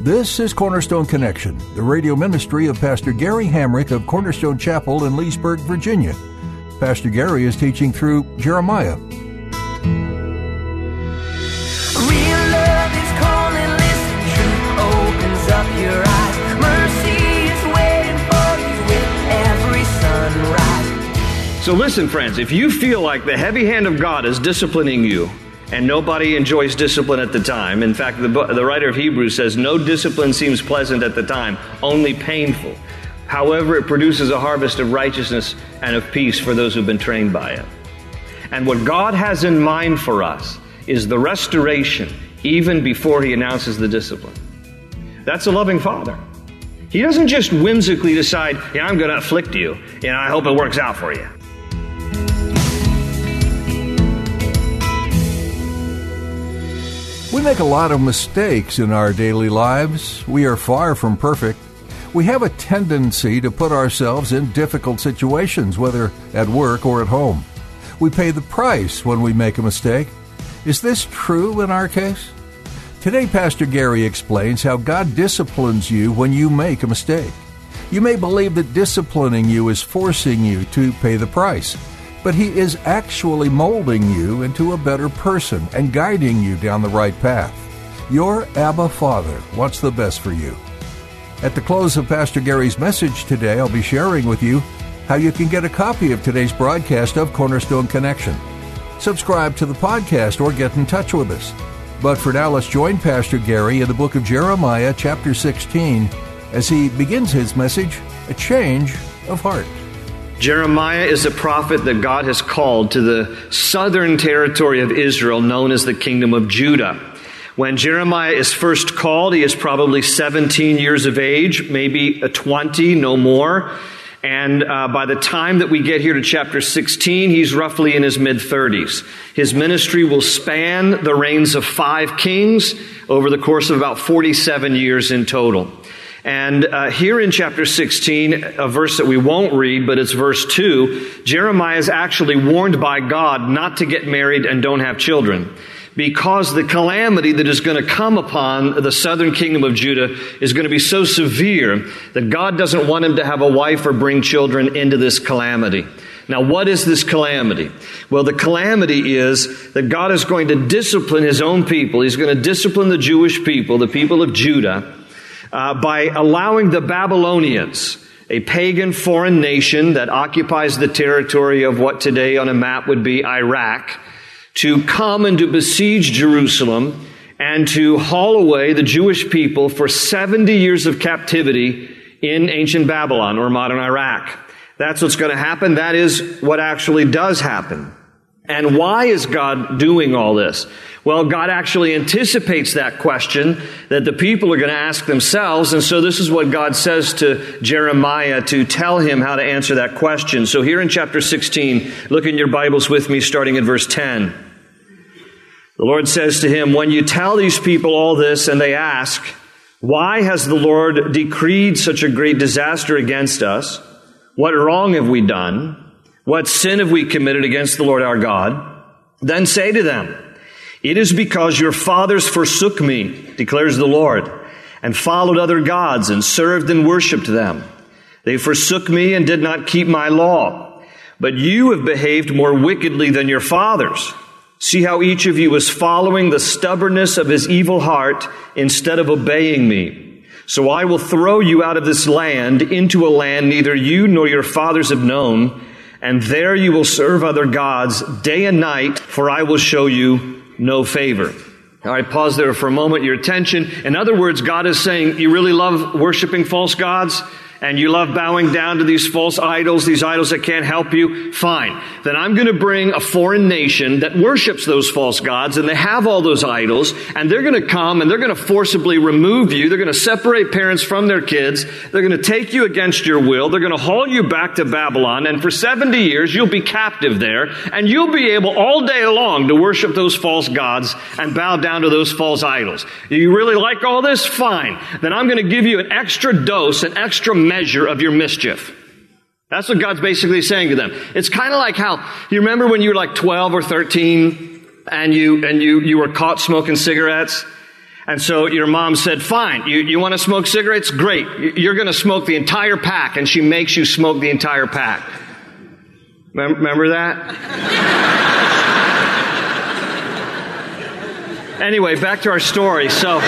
This is Cornerstone Connection, the radio ministry of Pastor Gary Hamrick of Cornerstone Chapel in Leesburg, Virginia. Pastor Gary is teaching through Jeremiah. So, listen, friends, if you feel like the heavy hand of God is disciplining you, and nobody enjoys discipline at the time. In fact, the, the writer of Hebrews says, No discipline seems pleasant at the time, only painful. However, it produces a harvest of righteousness and of peace for those who've been trained by it. And what God has in mind for us is the restoration even before He announces the discipline. That's a loving Father. He doesn't just whimsically decide, yeah, I'm going to afflict you, and I hope it works out for you. We make a lot of mistakes in our daily lives. We are far from perfect. We have a tendency to put ourselves in difficult situations, whether at work or at home. We pay the price when we make a mistake. Is this true in our case? Today, Pastor Gary explains how God disciplines you when you make a mistake. You may believe that disciplining you is forcing you to pay the price but He is actually molding you into a better person and guiding you down the right path. Your Abba Father wants the best for you. At the close of Pastor Gary's message today, I'll be sharing with you how you can get a copy of today's broadcast of Cornerstone Connection. Subscribe to the podcast or get in touch with us. But for now, let's join Pastor Gary in the book of Jeremiah, chapter 16, as he begins his message, A Change of Heart. Jeremiah is a prophet that God has called to the southern territory of Israel, known as the kingdom of Judah. When Jeremiah is first called, he is probably 17 years of age, maybe 20, no more. And uh, by the time that we get here to chapter 16, he's roughly in his mid 30s. His ministry will span the reigns of five kings over the course of about 47 years in total. And uh, here in chapter 16, a verse that we won't read, but it's verse 2, Jeremiah is actually warned by God not to get married and don't have children. Because the calamity that is going to come upon the southern kingdom of Judah is going to be so severe that God doesn't want him to have a wife or bring children into this calamity. Now, what is this calamity? Well, the calamity is that God is going to discipline his own people. He's going to discipline the Jewish people, the people of Judah, uh, by allowing the Babylonians, a pagan foreign nation that occupies the territory of what today on a map would be Iraq, to come and to besiege Jerusalem and to haul away the Jewish people for 70 years of captivity in ancient Babylon or modern Iraq. That's what's going to happen. That is what actually does happen. And why is God doing all this? Well, God actually anticipates that question that the people are going to ask themselves. And so this is what God says to Jeremiah to tell him how to answer that question. So here in chapter 16, look in your Bibles with me starting at verse 10. The Lord says to him, When you tell these people all this and they ask, Why has the Lord decreed such a great disaster against us? What wrong have we done? What sin have we committed against the Lord our God? Then say to them, it is because your fathers forsook me, declares the Lord, and followed other gods and served and worshiped them. They forsook me and did not keep my law. But you have behaved more wickedly than your fathers. See how each of you is following the stubbornness of his evil heart instead of obeying me. So I will throw you out of this land into a land neither you nor your fathers have known, and there you will serve other gods day and night, for I will show you no favor. All right, pause there for a moment. Your attention. In other words, God is saying, you really love worshiping false gods? And you love bowing down to these false idols, these idols that can't help you, fine. Then I'm going to bring a foreign nation that worships those false gods and they have all those idols and they're going to come and they're going to forcibly remove you. They're going to separate parents from their kids. They're going to take you against your will. They're going to haul you back to Babylon and for 70 years you'll be captive there and you'll be able all day long to worship those false gods and bow down to those false idols. You really like all this? Fine. Then I'm going to give you an extra dose, an extra measure of your mischief. That's what God's basically saying to them. It's kind of like how, you remember when you were like 12 or 13 and you, and you, you were caught smoking cigarettes? And so your mom said, fine, you, you want to smoke cigarettes? Great. You're going to smoke the entire pack. And she makes you smoke the entire pack. Remember that? anyway, back to our story. So,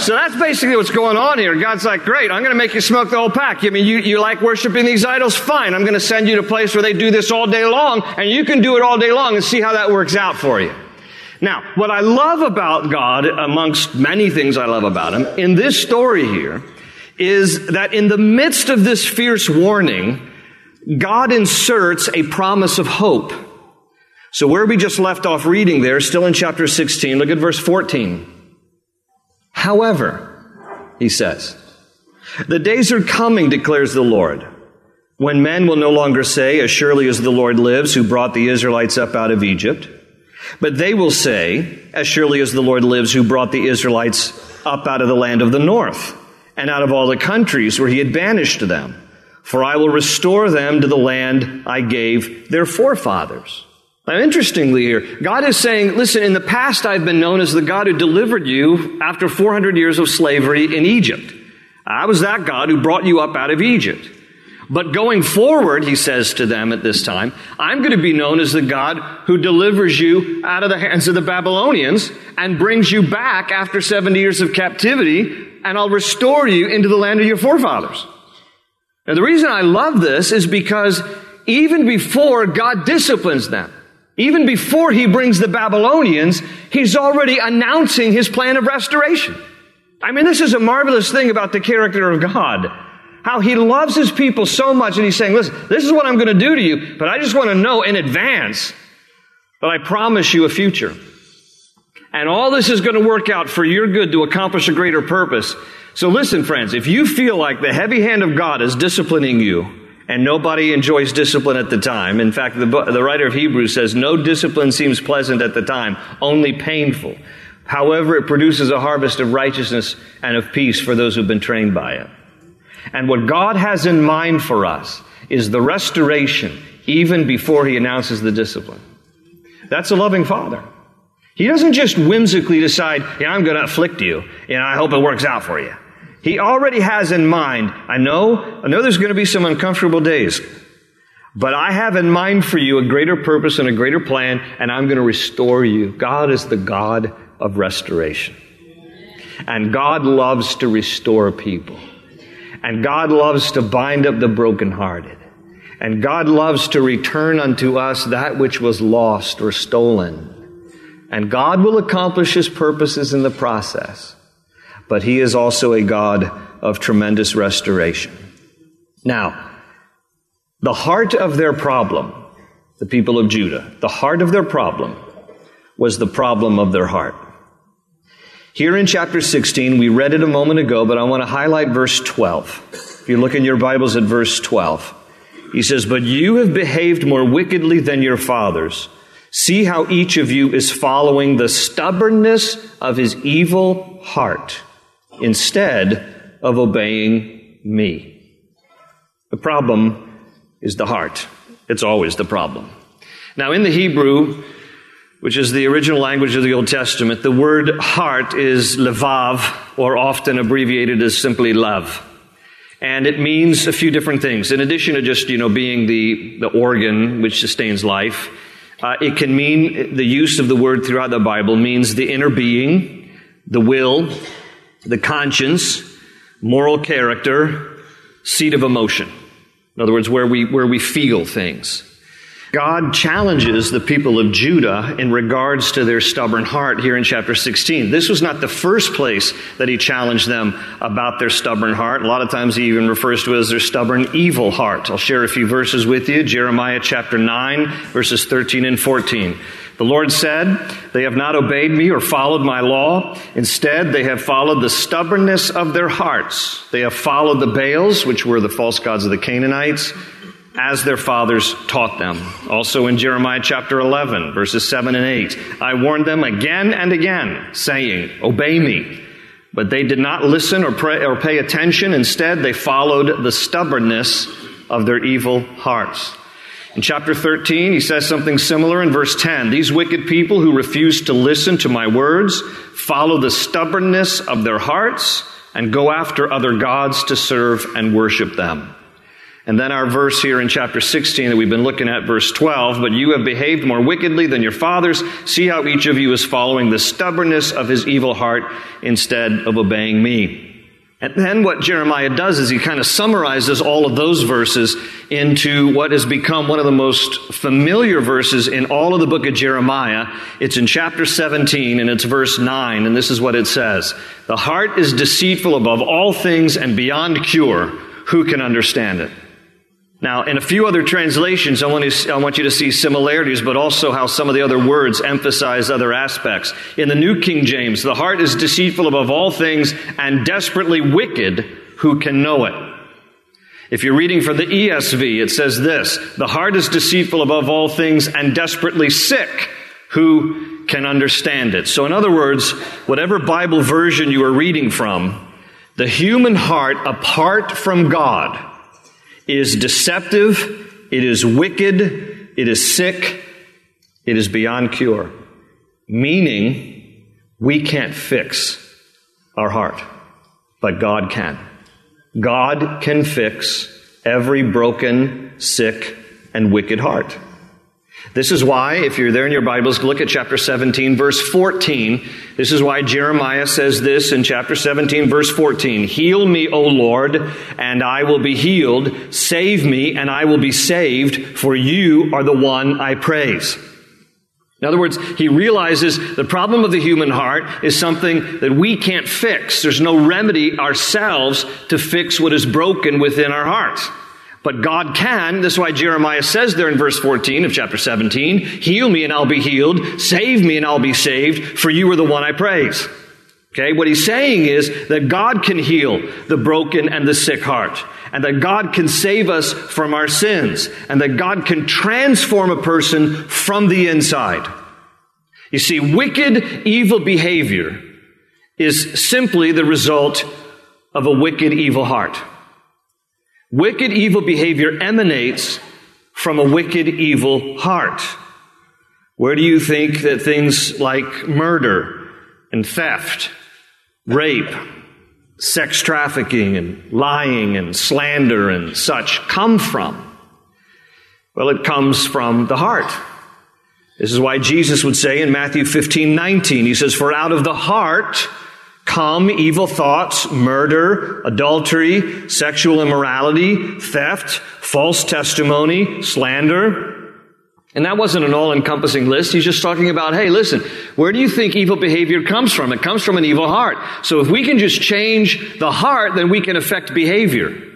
so that's basically what's going on here. God's like, great, I'm going to make you smoke the whole pack. I mean, you, you like worshiping these idols? Fine. I'm going to send you to a place where they do this all day long, and you can do it all day long and see how that works out for you. Now, what I love about God, amongst many things I love about Him, in this story here, is that in the midst of this fierce warning, God inserts a promise of hope. So where we just left off reading there, still in chapter 16, look at verse 14. However, he says, the days are coming, declares the Lord, when men will no longer say, as surely as the Lord lives, who brought the Israelites up out of Egypt, but they will say, As surely as the Lord lives, who brought the Israelites up out of the land of the north, and out of all the countries where he had banished them. For I will restore them to the land I gave their forefathers. Now, interestingly here, God is saying, listen, in the past I've been known as the God who delivered you after 400 years of slavery in Egypt. I was that God who brought you up out of Egypt. But going forward, he says to them at this time, I'm going to be known as the God who delivers you out of the hands of the Babylonians and brings you back after 70 years of captivity, and I'll restore you into the land of your forefathers. Now, the reason I love this is because even before God disciplines them, even before he brings the Babylonians, he's already announcing his plan of restoration. I mean, this is a marvelous thing about the character of God. How he loves his people so much and he's saying, listen, this is what I'm going to do to you, but I just want to know in advance that I promise you a future. And all this is going to work out for your good to accomplish a greater purpose. So listen, friends, if you feel like the heavy hand of God is disciplining you, and nobody enjoys discipline at the time. In fact, the, the writer of Hebrews says, no discipline seems pleasant at the time, only painful. However, it produces a harvest of righteousness and of peace for those who've been trained by it. And what God has in mind for us is the restoration even before he announces the discipline. That's a loving father. He doesn't just whimsically decide, yeah, I'm going to afflict you, and I hope it works out for you. He already has in mind, I know, I know there's going to be some uncomfortable days, but I have in mind for you a greater purpose and a greater plan, and I'm going to restore you. God is the God of restoration. And God loves to restore people. And God loves to bind up the brokenhearted. And God loves to return unto us that which was lost or stolen. And God will accomplish His purposes in the process. But He is also a God of tremendous restoration. Now, the heart of their problem, the people of Judah, the heart of their problem was the problem of their heart. Here in chapter 16, we read it a moment ago, but I want to highlight verse 12. If you look in your Bibles at verse 12, he says, But you have behaved more wickedly than your fathers. See how each of you is following the stubbornness of his evil heart instead of obeying me. The problem is the heart. It's always the problem. Now, in the Hebrew, which is the original language of the Old Testament, the word heart is levav, or often abbreviated as simply lev. And it means a few different things. In addition to just, you know, being the, the organ which sustains life, uh, it can mean, the use of the word throughout the Bible means the inner being, the will, the conscience, moral character, seat of emotion. In other words, where we, where we feel things. God challenges the people of Judah in regards to their stubborn heart here in chapter 16. This was not the first place that he challenged them about their stubborn heart. A lot of times he even refers to it as their stubborn evil heart. I'll share a few verses with you. Jeremiah chapter 9, verses 13 and 14. The Lord said, They have not obeyed me or followed my law. Instead, they have followed the stubbornness of their hearts. They have followed the Baals, which were the false gods of the Canaanites as their fathers taught them. Also in Jeremiah chapter 11, verses 7 and 8, I warned them again and again, saying, Obey me. But they did not listen or, pray, or pay attention. Instead, they followed the stubbornness of their evil hearts. In chapter 13, he says something similar in verse 10. These wicked people who refuse to listen to my words follow the stubbornness of their hearts and go after other gods to serve and worship them. And then our verse here in chapter 16 that we've been looking at, verse 12, but you have behaved more wickedly than your fathers. See how each of you is following the stubbornness of his evil heart instead of obeying me. And then what Jeremiah does is he kind of summarizes all of those verses into what has become one of the most familiar verses in all of the book of Jeremiah. It's in chapter 17 and it's verse 9, and this is what it says. The heart is deceitful above all things and beyond cure. Who can understand it? Now, in a few other translations, I want, to, I want, you to see similarities, but also how some of the other words emphasize other aspects. In the New King James, the heart is deceitful above all things and desperately wicked. Who can know it? If you're reading from the ESV, it says this The heart is deceitful above all things and desperately sick. Who can understand it? So, in other words, whatever Bible version you are reading from, the human heart apart from God is deceptive, it is wicked, it is sick, it is beyond cure. Meaning, we can't fix our heart, but God can. God can fix every broken, sick, and wicked heart. This is why, if you're there in your Bibles, look at chapter 17, verse 14. This is why Jeremiah says this in chapter 17, verse 14. Heal me, O Lord, and I will be healed. Save me, and I will be saved, for you are the one I praise. In other words, he realizes the problem of the human heart is something that we can't fix. There's no remedy ourselves to fix what is broken within our hearts. But God can. This is why Jeremiah says there in verse 14 of chapter 17, heal me and I'll be healed. Save me and I'll be saved, for you are the one I praise. Okay, what he's saying is that God can heal the broken and the sick heart, and that God can save us from our sins, and that God can transform a person from the inside. You see, wicked, evil behavior is simply the result of a wicked, evil heart. Wicked, evil behavior emanates from a wicked, evil heart. Where do you think that things like murder and theft, rape, sex trafficking and lying and slander and such come from? Well, it comes from the heart. This is why Jesus would say in Matthew 15, 19, he says, For out of the heart come evil thoughts, murder, adultery, sexual immorality, theft, false testimony, slander. And that wasn't an all encompassing list. He's just talking about, hey, listen, where do you think evil behavior comes from? It comes from an evil heart. So if we can just change the heart, then we can affect behavior.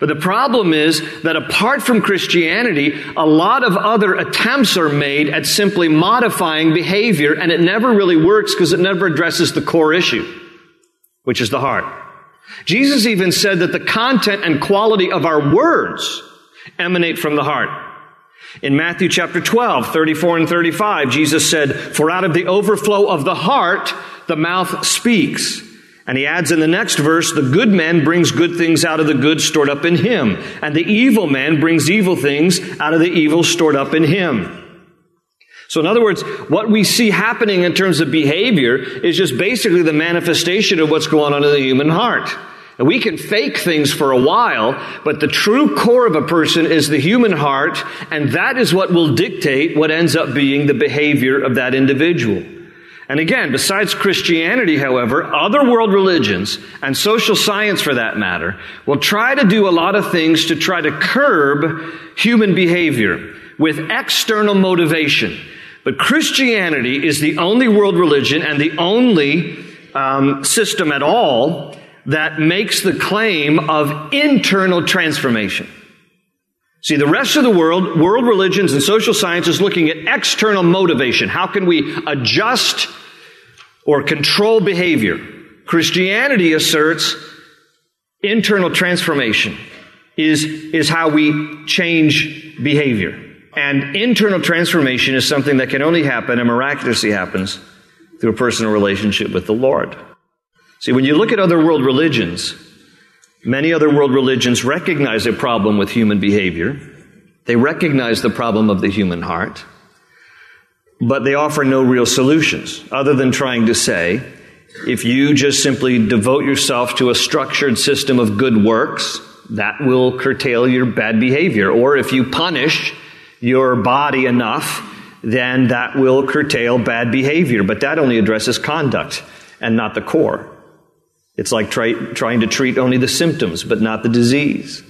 But the problem is that apart from Christianity, a lot of other attempts are made at simply modifying behavior, and it never really works because it never addresses the core issue, which is the heart. Jesus even said that the content and quality of our words emanate from the heart. In Matthew chapter 12, 34 and 35, Jesus said, For out of the overflow of the heart, the mouth speaks. And he adds in the next verse, the good man brings good things out of the good stored up in him, and the evil man brings evil things out of the evil stored up in him. So in other words, what we see happening in terms of behavior is just basically the manifestation of what's going on in the human heart. And we can fake things for a while, but the true core of a person is the human heart, and that is what will dictate what ends up being the behavior of that individual. And again, besides Christianity, however, other world religions and social science for that matter will try to do a lot of things to try to curb human behavior with external motivation. But Christianity is the only world religion and the only um, system at all that makes the claim of internal transformation. See, the rest of the world, world religions and social science is looking at external motivation. How can we adjust or control behavior? Christianity asserts internal transformation is, is how we change behavior. And internal transformation is something that can only happen and miraculously happens through a personal relationship with the Lord. See, when you look at other world religions, Many other world religions recognize a problem with human behavior. They recognize the problem of the human heart. but they offer no real solutions other than trying to say, if you just simply devote yourself to a structured system of good works, that will curtail your bad behavior. Or if you punish your body enough, then that will curtail bad behavior. But that only addresses conduct and not the core. It's like try, trying to treat only the symptoms, but not the disease.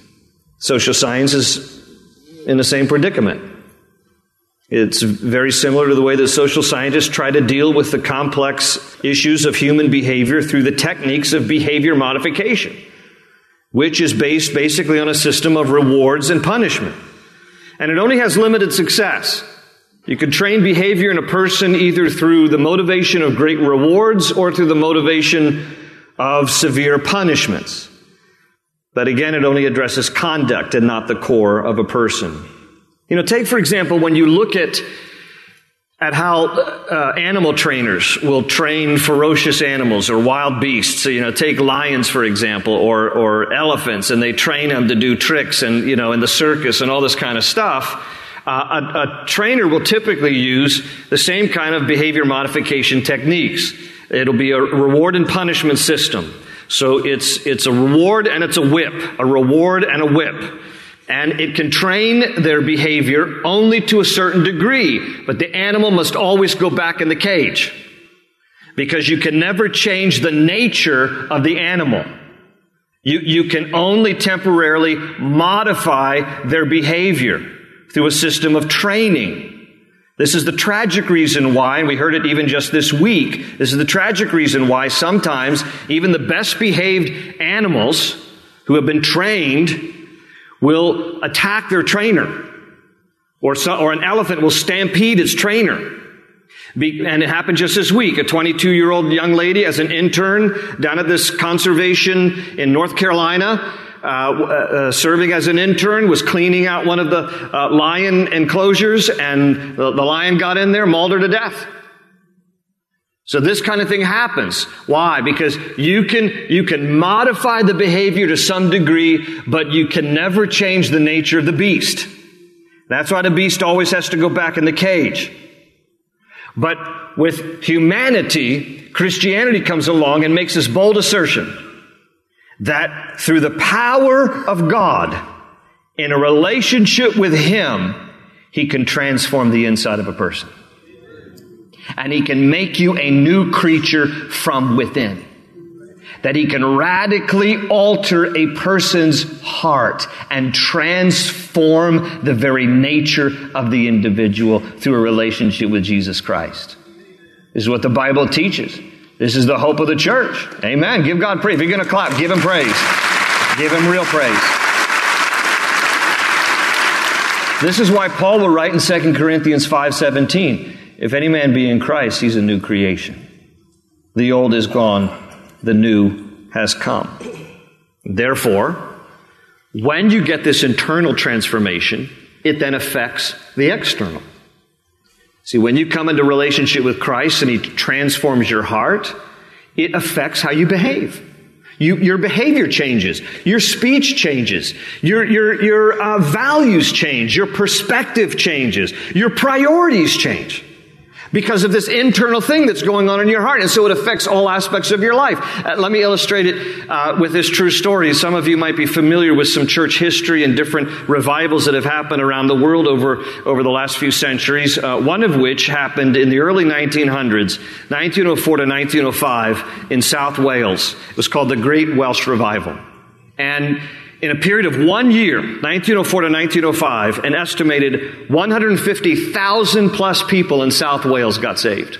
Social science is in the same predicament. It's very similar to the way that social scientists try to deal with the complex issues of human behavior through the techniques of behavior modification, which is based basically on a system of rewards and punishment. And it only has limited success. You can train behavior in a person either through the motivation of great rewards or through the motivation of severe punishments. But again, it only addresses conduct and not the core of a person. You know, take for example, when you look at at how uh, animal trainers will train ferocious animals or wild beasts. So, you know, take lions, for example, or, or elephants, and they train them to do tricks and, you know, in the circus and all this kind of stuff. Uh, a, a trainer will typically use the same kind of behavior modification techniques. It'll be a reward and punishment system. So it's, it's a reward and it's a whip, a reward and a whip. And it can train their behavior only to a certain degree, but the animal must always go back in the cage. Because you can never change the nature of the animal. You, you can only temporarily modify their behavior through a system of training. This is the tragic reason why, and we heard it even just this week, this is the tragic reason why sometimes even the best behaved animals who have been trained will attack their trainer. Or, so, or an elephant will stampede its trainer. Be, and it happened just this week. A 22 year old young lady as an intern down at this conservation in North Carolina, uh, uh, serving as an intern, was cleaning out one of the uh, lion enclosures, and the, the lion got in there, mauled her to death. So this kind of thing happens. Why? Because you can, you can modify the behavior to some degree, but you can never change the nature of the beast. That's why the beast always has to go back in the cage. But with humanity, Christianity comes along and makes this bold assertion that through the power of God in a relationship with Him, He can transform the inside of a person and he can make you a new creature from within. That he can radically alter a person's heart and transform the very nature of the individual through a relationship with Jesus Christ. This is what the Bible teaches. This is the hope of the church. Amen. Give God praise. If you're going to clap, give him praise. Give him real praise. This is why Paul will write in 2 Corinthians 5:17, if any man be in Christ, he's a new creation. The old is gone, the new has come. Therefore, when you get this internal transformation, it then affects the external. See, when you come into relationship with Christ and He transforms your heart, it affects how you behave. You, your behavior changes. Your speech changes. Your, your, your uh, values change. Your perspective changes. Your priorities change because of this internal thing that's going on in your heart. And so it affects all aspects of your life. Uh, let me illustrate it uh, with this true story. Some of you might be familiar with some church history and different revivals that have happened around the world over, over the last few centuries, uh, one of which happened in the early 1900s, 1904 to 1905 in South Wales. It was called the Great Welsh Revival. And in a period of one year, 1904 to 1905, an estimated 150,000 plus people in South Wales got saved.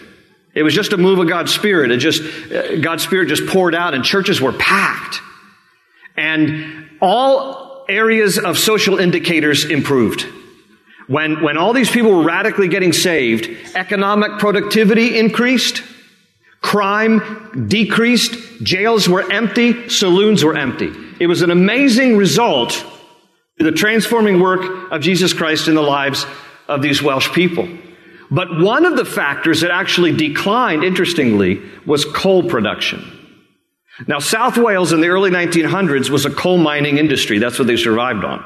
It was just a move of God's Spirit. It just, uh, God's Spirit just poured out and churches were packed. And all areas of social indicators improved. When, when all these people were radically getting saved, economic productivity increased, crime decreased, jails were empty, saloons were empty. It was an amazing result to the transforming work of Jesus Christ in the lives of these Welsh people. But one of the factors that actually declined, interestingly, was coal production. Now, South Wales in the early 1900s was a coal mining industry. That's what they survived on.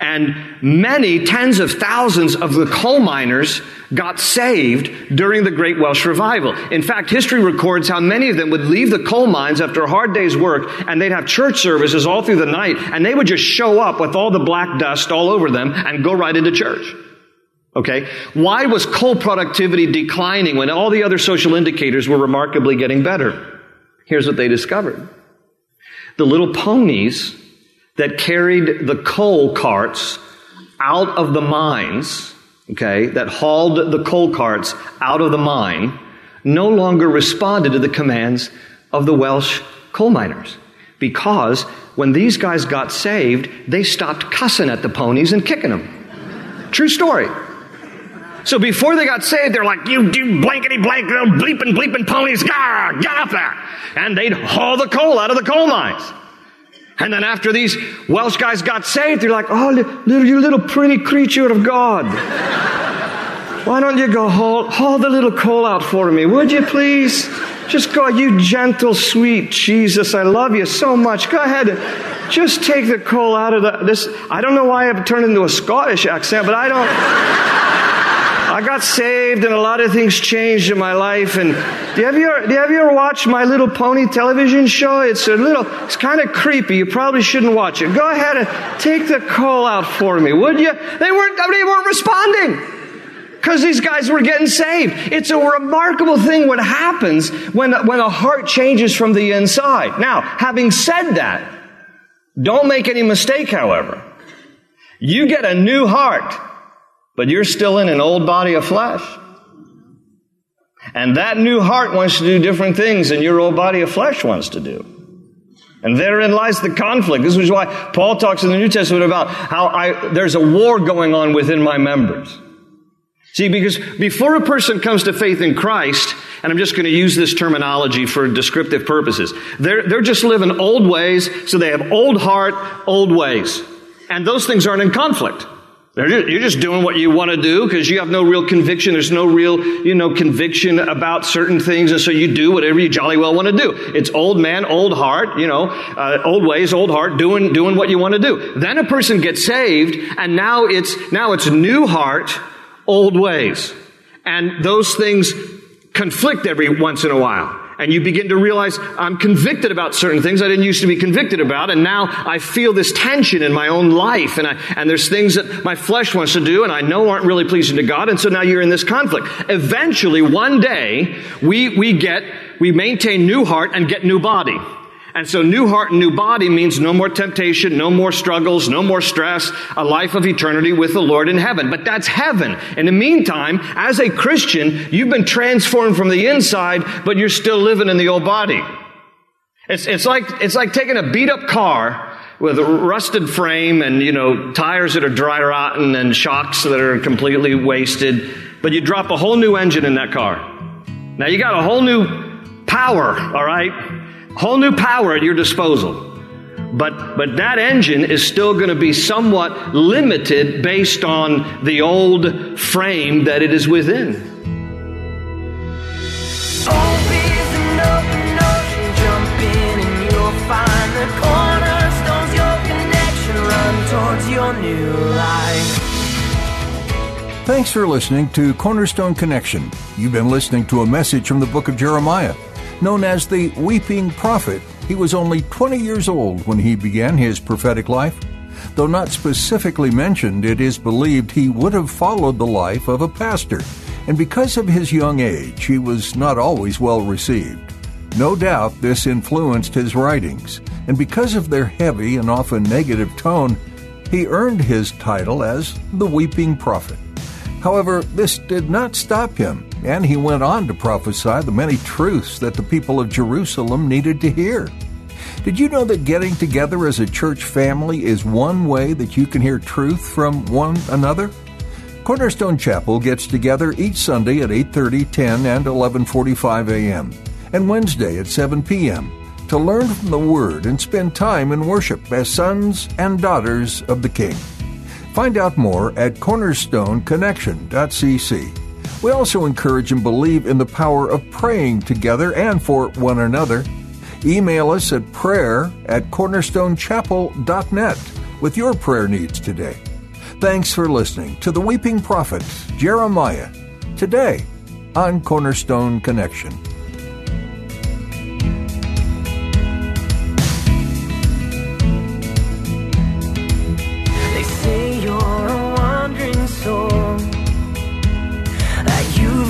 And many tens of thousands of the coal miners got saved during the Great Welsh Revival. In fact, history records how many of them would leave the coal mines after a hard day's work and they'd have church services all through the night and they would just show up with all the black dust all over them and go right into church. Okay? Why was coal productivity declining when all the other social indicators were remarkably getting better? Here's what they discovered. The little ponies that carried the coal carts out of the mines, okay, that hauled the coal carts out of the mine, no longer responded to the commands of the Welsh coal miners. Because when these guys got saved, they stopped cussing at the ponies and kicking them. True story. So before they got saved, they're like, you, you blankety blank, little bleeping, bleeping ponies, Gah, get up there. And they'd haul the coal out of the coal mines. And then after these Welsh guys got saved, they're like, oh, little, you little pretty creature of God. Why don't you go haul, haul the little coal out for me, would you please? Just go, you gentle, sweet Jesus, I love you so much. Go ahead and just take the coal out of the, this. I don't know why I've turned into a Scottish accent, but I don't. I got saved and a lot of things changed in my life. And do you, ever, do you, ever watched My Little Pony television show? It's a little, it's kind of creepy. You probably shouldn't watch it. Go ahead and take the call out for me, would you? They weren't, they weren't responding because these guys were getting saved. It's a remarkable thing what happens when, when a heart changes from the inside. Now, having said that, don't make any mistake, however. You get a new heart but you're still in an old body of flesh. And that new heart wants to do different things than your old body of flesh wants to do. And therein lies the conflict. This is why Paul talks in the New Testament about how I, there's a war going on within my members. See, because before a person comes to faith in Christ, and I'm just going to use this terminology for descriptive purposes, they're, they're just living old ways, so they have old heart, old ways. And those things aren't in conflict. You're just doing what you want to do because you have no real conviction. There's no real, you know, conviction about certain things. And so you do whatever you jolly well want to do. It's old man, old heart, you know, uh, old ways, old heart, doing, doing what you want to do. Then a person gets saved and now it's, now it's new heart, old ways. And those things conflict every once in a while and you begin to realize I'm convicted about certain things I didn't used to be convicted about, and now I feel this tension in my own life, and, I, and there's things that my flesh wants to do, and I know aren't really pleasing to God, and so now you're in this conflict. Eventually, one day, we, we get, we maintain new heart and get new body. And so new heart and new body means no more temptation, no more struggles, no more stress, a life of eternity with the Lord in heaven. But that's heaven. In the meantime, as a Christian, you've been transformed from the inside, but you're still living in the old body. It's, it's like, it's like taking a beat up car with a rusted frame and, you know, tires that are dry rotten and shocks that are completely wasted, but you drop a whole new engine in that car. Now you got a whole new power, all right? Whole new power at your disposal. But, but that engine is still going to be somewhat limited based on the old frame that it is within. Thanks for listening to Cornerstone Connection. You've been listening to a message from the book of Jeremiah. Known as the Weeping Prophet, he was only 20 years old when he began his prophetic life. Though not specifically mentioned, it is believed he would have followed the life of a pastor, and because of his young age, he was not always well received. No doubt this influenced his writings, and because of their heavy and often negative tone, he earned his title as the Weeping Prophet. However, this did not stop him, and he went on to prophesy the many truths that the people of Jerusalem needed to hear. Did you know that getting together as a church family is one way that you can hear truth from one another? Cornerstone Chapel gets together each Sunday at 8:30, 10, and 11:45 a.m. and Wednesday at 7 p.m. to learn from the word and spend time in worship as sons and daughters of the King. Find out more at cornerstoneconnection.cc. We also encourage and believe in the power of praying together and for one another. Email us at prayer at cornerstonechapel.net with your prayer needs today. Thanks for listening to the Weeping Prophet, Jeremiah, today on Cornerstone Connection.